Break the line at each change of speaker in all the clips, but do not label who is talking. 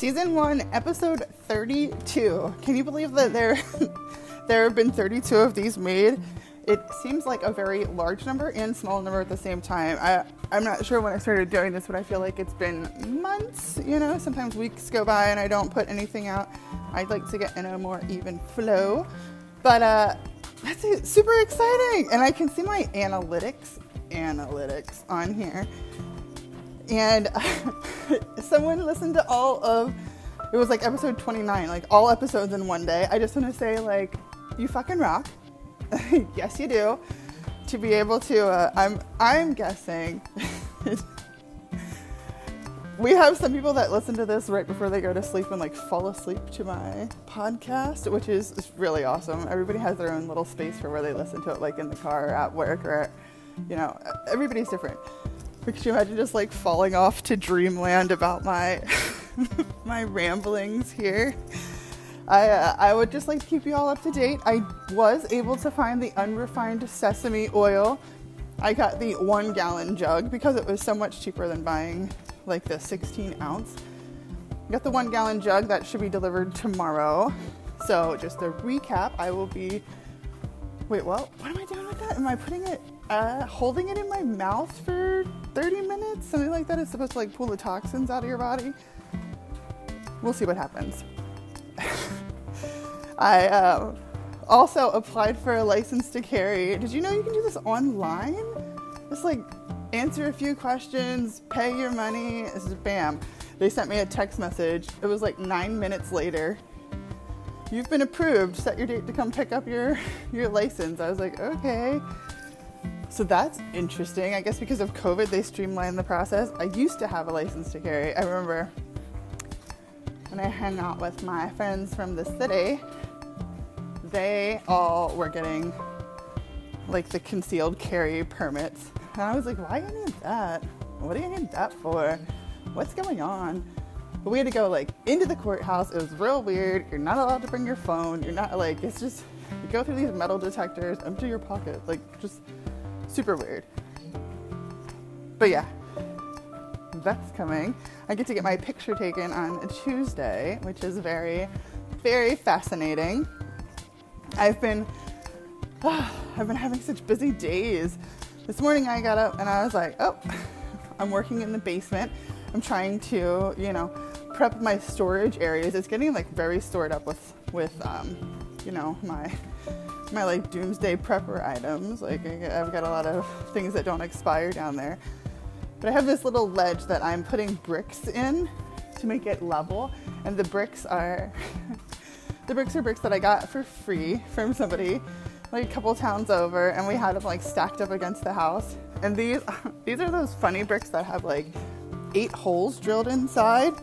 Season 1, episode 32. Can you believe that there there have been 32 of these made? It seems like a very large number and small number at the same time. I I'm not sure when I started doing this, but I feel like it's been months, you know, sometimes weeks go by and I don't put anything out. I'd like to get in a more even flow. But uh that's super exciting and I can see my analytics analytics on here and someone listened to all of it was like episode 29 like all episodes in one day. I just want to say like you fucking rock. Yes you do. To be able to uh, i'm i'm guessing we have some people that listen to this right before they go to sleep and like fall asleep to my podcast which is, really awesome. Everybody has their own little space for where they listen to it like in the car or at work or you know everybody's different could you imagine just like falling off to dreamland about my my ramblings here? I uh, I would just like to keep you all up to date. I was able to find the unrefined sesame oil. I got the one gallon jug because it was so much cheaper than buying like the 16 ounce. I got the one gallon jug that should be delivered tomorrow. So just a recap, I will be. Wait, what? What am I doing with that? Am I putting it uh, holding it in my mouth for 30 minutes, something like that, is supposed to like pull the toxins out of your body. We'll see what happens. I uh, also applied for a license to carry. Did you know you can do this online? Just like answer a few questions, pay your money. This is bam. They sent me a text message. It was like nine minutes later. You've been approved. Set your date to come pick up your your license. I was like, okay. So that's interesting. I guess because of COVID, they streamlined the process. I used to have a license to carry. I remember when I hung out with my friends from the city, they all were getting like the concealed carry permits. And I was like, why do you need that? What do you need that for? What's going on? But we had to go like into the courthouse. It was real weird. You're not allowed to bring your phone. You're not like, it's just, you go through these metal detectors, empty your pocket. Like, just super weird. But yeah, that's coming. I get to get my picture taken on a Tuesday, which is very, very fascinating. I've been, oh, I've been having such busy days. This morning I got up and I was like, oh, I'm working in the basement. I'm trying to, you know, prep my storage areas. It's getting like very stored up with, with, um, you know, my my like doomsday prepper items. Like I've got a lot of things that don't expire down there. But I have this little ledge that I'm putting bricks in to make it level, and the bricks are the bricks are bricks that I got for free from somebody like a couple towns over, and we had them like stacked up against the house. And these these are those funny bricks that have like eight holes drilled inside.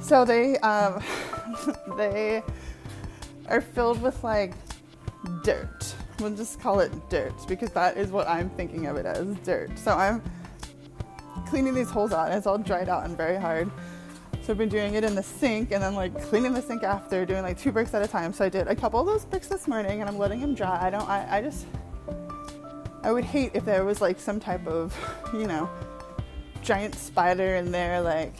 So they um, they are filled with like dirt. We'll just call it dirt because that is what I'm thinking of it as dirt. So I'm cleaning these holes out and it's all dried out and very hard. So I've been doing it in the sink and then like cleaning the sink after, doing like two bricks at a time. So I did a couple of those bricks this morning and I'm letting them dry. I don't, I, I just, I would hate if there was like some type of, you know, giant spider in there like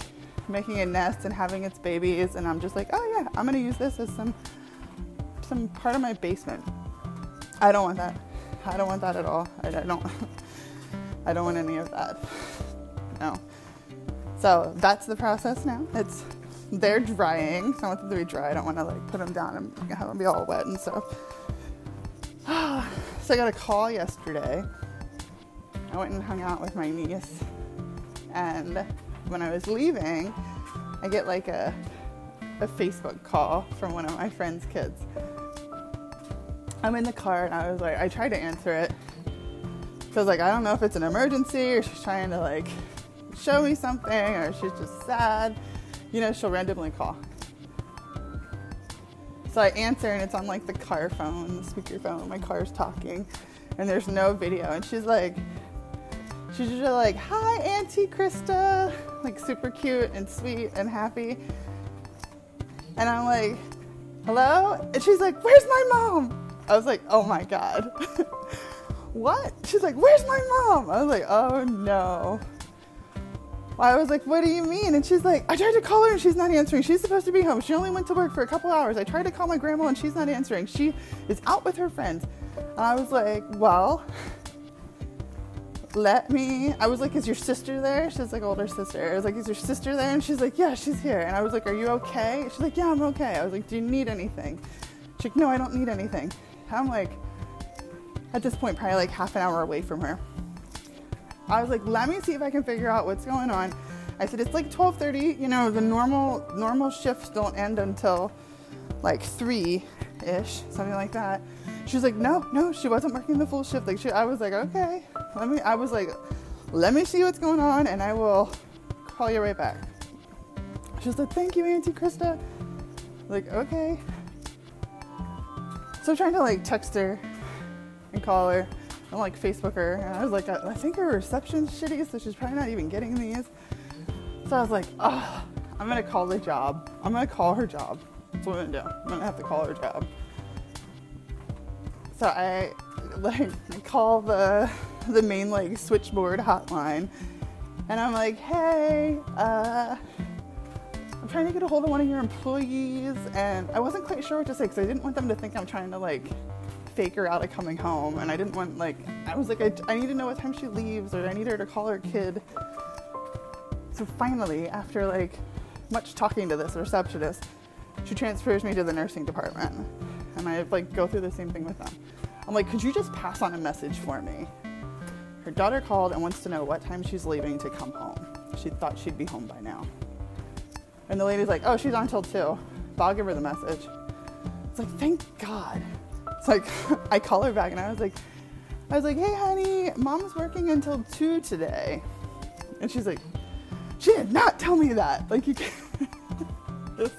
making a nest and having its babies and I'm just like, oh yeah, I'm gonna use this as some some part of my basement. I don't want that. I don't want that at all. I, I don't. I don't want any of that. No. So that's the process now. It's they're drying. So I want them to be dry. I don't want to like put them down and have them be all wet and stuff. so I got a call yesterday. I went and hung out with my niece, and when I was leaving, I get like a a Facebook call from one of my friend's kids. I'm in the car and I was like, I tried to answer it. So I was like, I don't know if it's an emergency or she's trying to like show me something or she's just sad. You know, she'll randomly call. So I answer and it's on like the car phone, the speaker phone. My car's talking and there's no video. And she's like, she's just like, hi, Auntie Krista. Like super cute and sweet and happy. And I'm like, hello? And she's like, where's my mom? I was like, oh my God. what? She's like, where's my mom? I was like, oh no. I was like, what do you mean? And she's like, I tried to call her and she's not answering. She's supposed to be home. She only went to work for a couple hours. I tried to call my grandma and she's not answering. She is out with her friends. And I was like, well, let me. I was like, is your sister there? She's like, older sister. I was like, is your sister there? And she's like, yeah, she's here. And I was like, are you okay? She's like, yeah, I'm okay. I was like, do you need anything? She's like, no, I don't need anything. I'm like, at this point, probably like half an hour away from her. I was like, let me see if I can figure out what's going on. I said, it's like 12:30. You know, the normal normal shifts don't end until like three ish, something like that. She was like, no, no, she wasn't working the full shift. Like, she, I was like, okay, let me. I was like, let me see what's going on, and I will call you right back. She was like, thank you, Auntie Krista. Like, okay. So I'm trying to like text her and call her and like Facebook her. And I was like, I, think her reception's shitty, so she's probably not even getting these. So I was like, oh, I'm gonna call the job. I'm gonna call her job. That's what I'm gonna do. I'm gonna have to call her job. So I like call the the main like switchboard hotline, and I'm like, hey, uh, trying to get a hold of one of your employees, and I wasn't quite sure what to say because I didn't want them to think I'm trying to like fake her out of coming home, and I didn't want like I was like I, I need to know what time she leaves, or I need her to call her kid. So finally, after like much talking to this receptionist, she transfers me to the nursing department, and I like go through the same thing with them. I'm like, could you just pass on a message for me? Her daughter called and wants to know what time she's leaving to come home. She thought she'd be home by now. And the lady's like, oh, she's on till two. But I'll give her the message. It's like, thank God. It's like, I call her back and I was like, I was like, hey, honey, mom's working until two today. And she's like, she did not tell me that. Like, you can't. it's,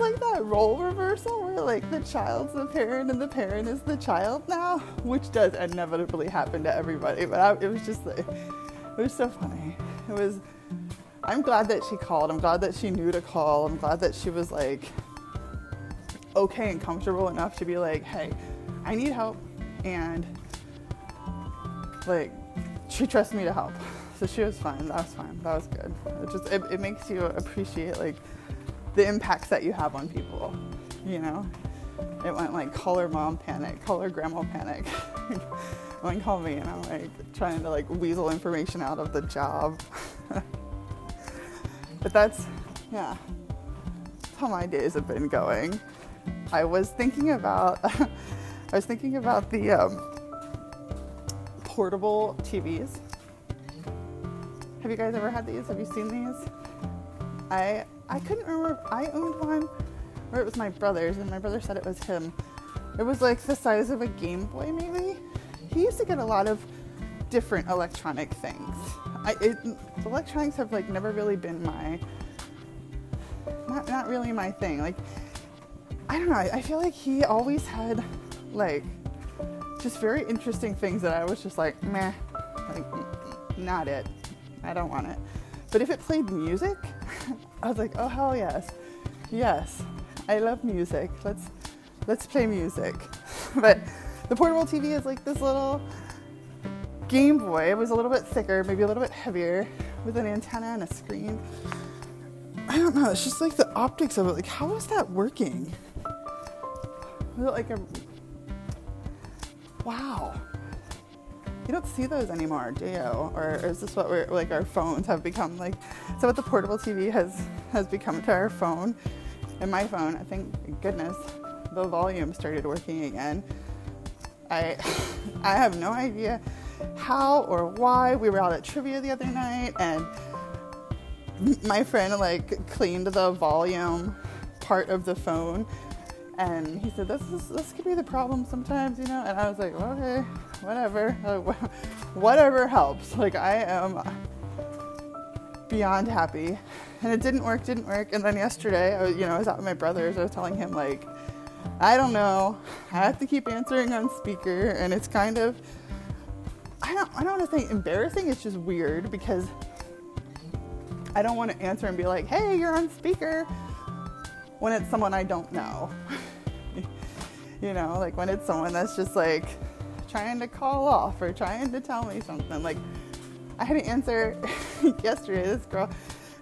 like that role reversal where, like, the child's the parent and the parent is the child now, which does inevitably happen to everybody. But I, it was just like, it was so funny. It was I'm glad that she called. I'm glad that she knew to call. I'm glad that she was like okay and comfortable enough to be like, hey, I need help. And like, she trusts me to help. So she was fine. That was fine. That was good. It just, it, it makes you appreciate like the impacts that you have on people, you know? It went like call her mom panic, call her grandma panic. One call me and I'm like trying to like weasel information out of the job. But that's, yeah, how my days have been going. I was thinking about, I was thinking about the um, portable TVs. Have you guys ever had these? Have you seen these? I I couldn't remember. I owned one, or it was my brother's, and my brother said it was him. It was like the size of a Game Boy, maybe. He used to get a lot of different electronic things. I, it, electronics have like never really been my, not not really my thing. Like, I don't know. I, I feel like he always had like just very interesting things that I was just like, meh, like not it. I don't want it. But if it played music, I was like, oh hell yes, yes, I love music. Let's let's play music. but the portable TV is like this little Game Boy. It was a little bit thicker, maybe a little bit heavier, with an antenna and a screen. I don't know. It's just like the optics of it. Like, how is that working? Was it like a wow? You don't see those anymore, do you? Or is this what we're like? Our phones have become like. So what the portable TV has has become to our phone, and my phone. I think goodness, the volume started working again. I I have no idea how or why. We were out at trivia the other night, and my friend like cleaned the volume part of the phone, and he said, "This is this could be the problem sometimes, you know." And I was like, "Okay, whatever, whatever helps." Like I am beyond happy, and it didn't work, didn't work. And then yesterday, I was, you know, I was out with my brothers. I was telling him like. I don't know. I have to keep answering on speaker, and it's kind of I don't I don't want to say embarrassing. It's just weird because I don't want to answer and be like, "Hey, you're on speaker," when it's someone I don't know. you know, like when it's someone that's just like trying to call off or trying to tell me something. Like I had to answer yesterday. This girl,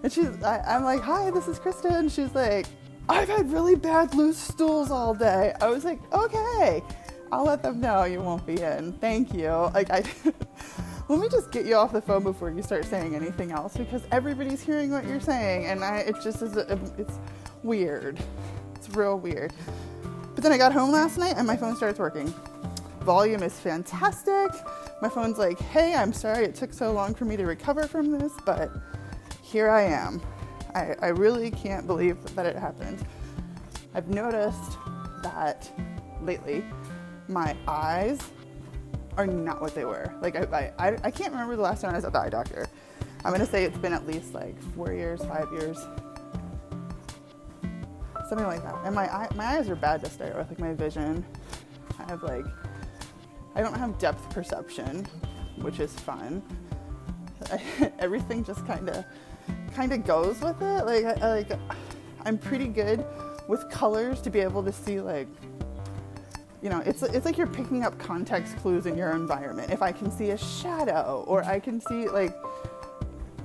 and she's, I, I'm like, "Hi, this is Krista," and she's like, "I've had really bad loose stools all day." I was like, "Okay, I'll let them know you won't be in. Thank you." Like I. let me just get you off the phone before you start saying anything else because everybody's hearing what you're saying and I, it just is a, it's weird it's real weird but then i got home last night and my phone starts working volume is fantastic my phone's like hey i'm sorry it took so long for me to recover from this but here i am i, I really can't believe that it happened i've noticed that lately my eyes are not what they were. Like I, I, I can't remember the last time I was at the eye doctor. I'm gonna say it's been at least like four years, five years, something like that. And my eye, my eyes are bad to start with. Like my vision, I have like, I don't have depth perception, which is fun. Everything just kind of, kind of goes with it. Like, I, like I'm pretty good with colors to be able to see like you know, it's, it's like you're picking up context clues in your environment. If I can see a shadow or I can see like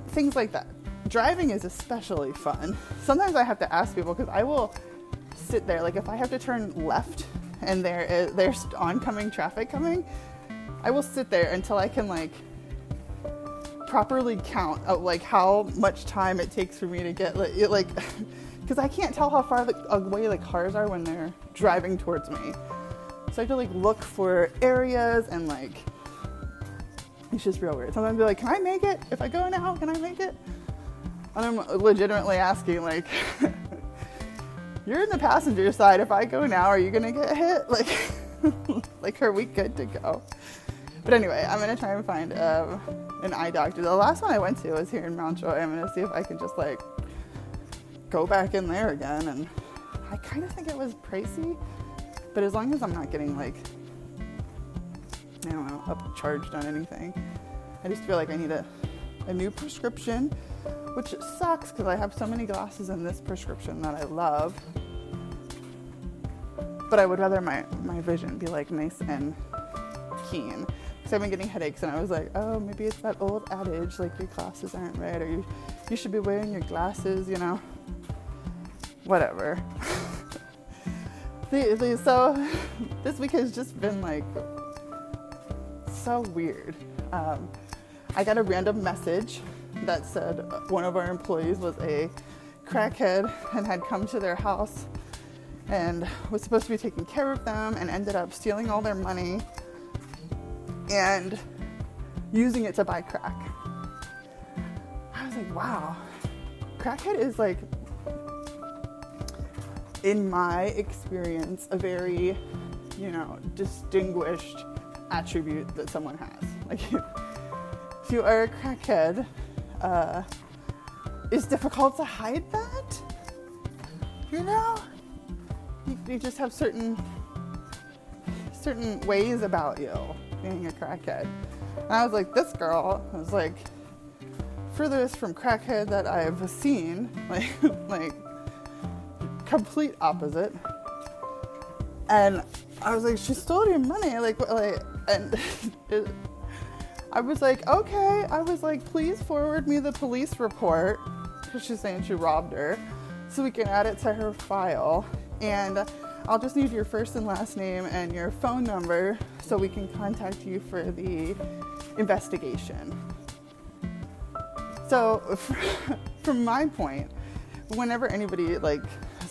things like that. Driving is especially fun. Sometimes I have to ask people because I will sit there, like if I have to turn left and there is, there's oncoming traffic coming, I will sit there until I can like properly count out like how much time it takes for me to get like like because I can't tell how far away uh, the cars are when they're driving towards me. So I have to like look for areas and like it's just real weird. Sometimes I'll be like, can I make it? If I go now, can I make it? And I'm legitimately asking like you're in the passenger side. If I go now, are you gonna get hit? Like like are we good to go? But anyway, I'm gonna try and find uh, an eye doctor. The last one I went to was here in Mount Joy. I'm gonna see if I can just like go back in there again. And I kind of think it was pricey. But as long as I'm not getting like, I don't know, upcharged on anything, I just feel like I need a, a new prescription, which sucks because I have so many glasses in this prescription that I love. But I would rather my, my vision be like nice and keen. Because I've been getting headaches and I was like, oh, maybe it's that old adage like your glasses aren't right or you, you should be wearing your glasses, you know? Whatever. so this week has just been like so weird. Um, I got a random message that said one of our employees was a crackhead and had come to their house and was supposed to be taking care of them and ended up stealing all their money and using it to buy crack. I was like, wow, crackhead is like in my experience, a very, you know, distinguished attribute that someone has. Like, if you are a crackhead, uh, it's difficult to hide that. You know, you, you just have certain certain ways about you being a crackhead. And I was like, this girl was like furthest from crackhead that I've seen. Like, like complete opposite. And I was like, she stole your money, like, like, and it, I was like, okay. I was like, please forward me the police report because she's saying she robbed her, so we can add it to her file. And I'll just need your first and last name and your phone number so we can contact you for the investigation. So, from my point, whenever anybody like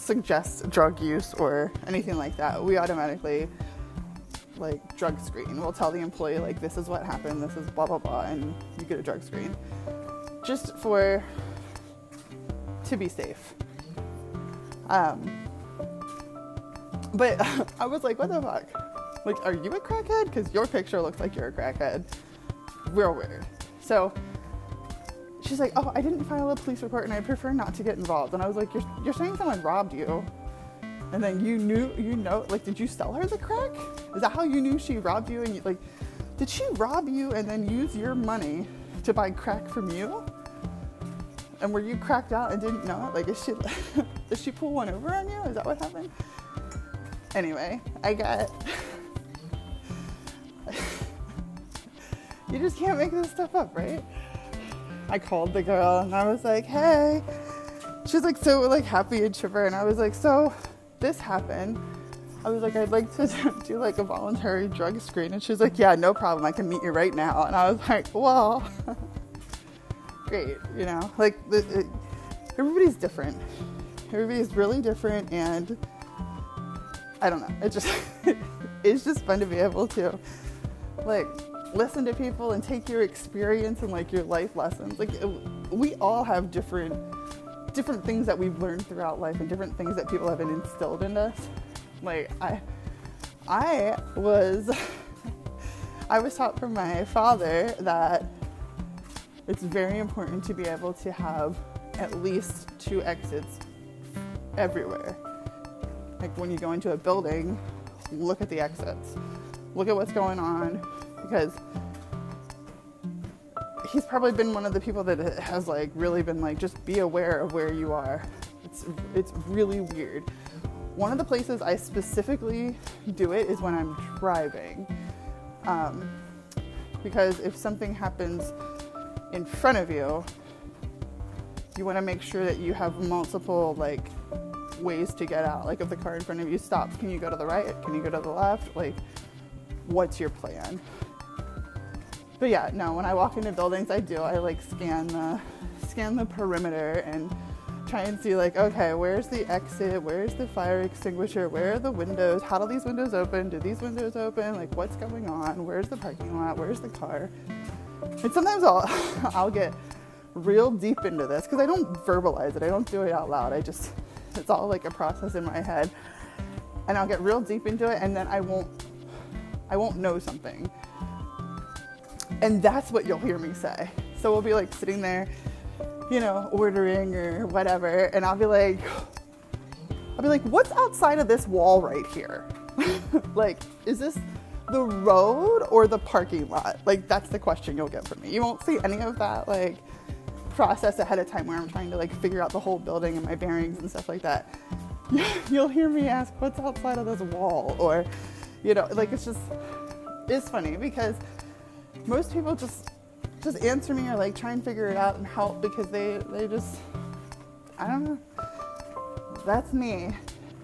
suggest drug use or anything like that, we automatically like drug screen. We'll tell the employee like this is what happened, this is blah blah blah, and you get a drug screen. Just for to be safe. Um, but I was like, what the fuck? Like, are you a crackhead? Because your picture looks like you're a crackhead. Real weird. So she's like, oh, I didn't file a police report and I prefer not to get involved. And I was like, you're, you're saying someone robbed you. And then you knew, you know, like, did you sell her the crack? Is that how you knew she robbed you? And you, like, did she rob you and then use your money to buy crack from you? And were you cracked out and didn't know it? Like, is she, did she pull one over on you? Is that what happened? Anyway, I got. you just can't make this stuff up, right? I called the girl and I was like, hey. She was like so like happy and chipper, and I was like, so this happened. I was like, I'd like to do like a voluntary drug screen, and she was like, yeah, no problem. I can meet you right now. And I was like, well, great, you know, like it, everybody's different. Everybody's really different, and I don't know. It just it's just fun to be able to like listen to people and take your experience and like your life lessons. Like uh, we all have different different things that we've learned throughout life and different things that people have instilled in us. Like I I was I was taught from my father that it's very important to be able to have at least two exits everywhere. Like when you go into a building, look at the exits. Look at what's going on because he's probably been one of the people that has like really been like just be aware of where you are. It's it's really weird. One of the places I specifically do it is when I'm driving, um, because if something happens in front of you, you want to make sure that you have multiple like ways to get out. Like if the car in front of you stops, can you go to the right? Can you go to the left? Like, what's your plan? But yeah, no. When I walk into buildings, I do. I like scan the scan the perimeter and try and see like, okay, where's the exit? Where's the fire extinguisher? Where are the windows? How do these windows open? Do these windows open? Like, what's going on? Where's the parking lot? Where's the car? And sometimes I'll I'll get real deep into this because I don't verbalize it. I don't do it out loud. I just it's all like a process in my head. And I'll get real deep into it and then I won't I won't know something. And that's what you'll hear me say. So we'll be like sitting there, you know, ordering or whatever, and I'll be like I'll be like, what's outside of this wall right here? like, is this the road or the parking lot? Like that's the question you'll get from me. You won't see any of that like process ahead of time where I'm trying to like figure out the whole building and my bearings and stuff like that. You'll hear me ask, what's outside of this wall? Or, you know, like it's just, it's funny because most people just, just answer me or like try and figure it out and help because they, they just, I don't know. That's me.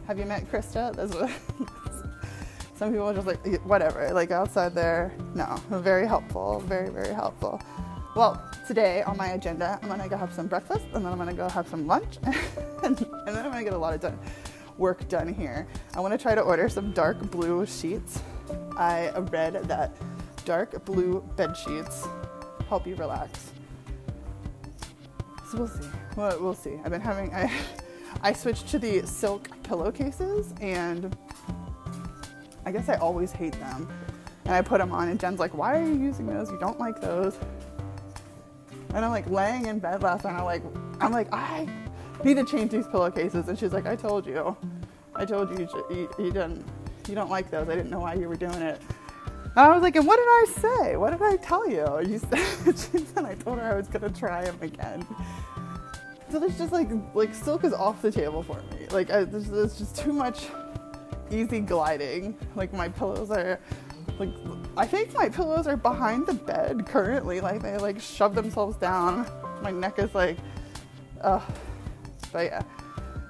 Have you met Krista? That's what, some people are just like, whatever, like outside there. No, very helpful, very, very helpful. Well, today on my agenda, I'm gonna go have some breakfast and then I'm gonna go have some lunch and, then I'm gonna get a lot of done, work done here. I wanna try to order some dark blue sheets. I read that dark blue bed sheets help you relax. So we'll see. Well, we'll see. I've been having, I, I switched to the silk pillowcases and I guess I always hate them. And I put them on and Jen's like, why are you using those? You don't like those. And I'm like laying in bed last night. I'm like, I'm like, I need to change these pillowcases. And she's like, I told you, I told you, you, you didn't, you don't like those. I didn't know why you were doing it. I was like, and what did I say? What did I tell you? You said, said I told her I was gonna try them again. So there's just like, like silk is off the table for me. Like I, there's, there's just too much easy gliding. Like my pillows are like I think my pillows are behind the bed currently. Like they like shove themselves down. My neck is like, uh, but yeah.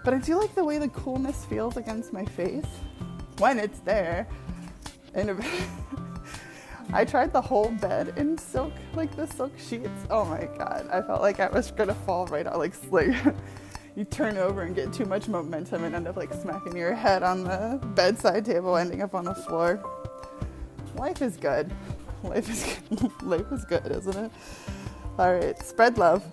But I do like the way the coolness feels against my face when it's there. And I tried the whole bed in silk, like the silk sheets. Oh my god, I felt like I was gonna fall right out. Like, like you turn over and get too much momentum and end up like smacking your head on the bedside table, ending up on the floor life is good. Life is good. life is good, isn't it? All right, spread love.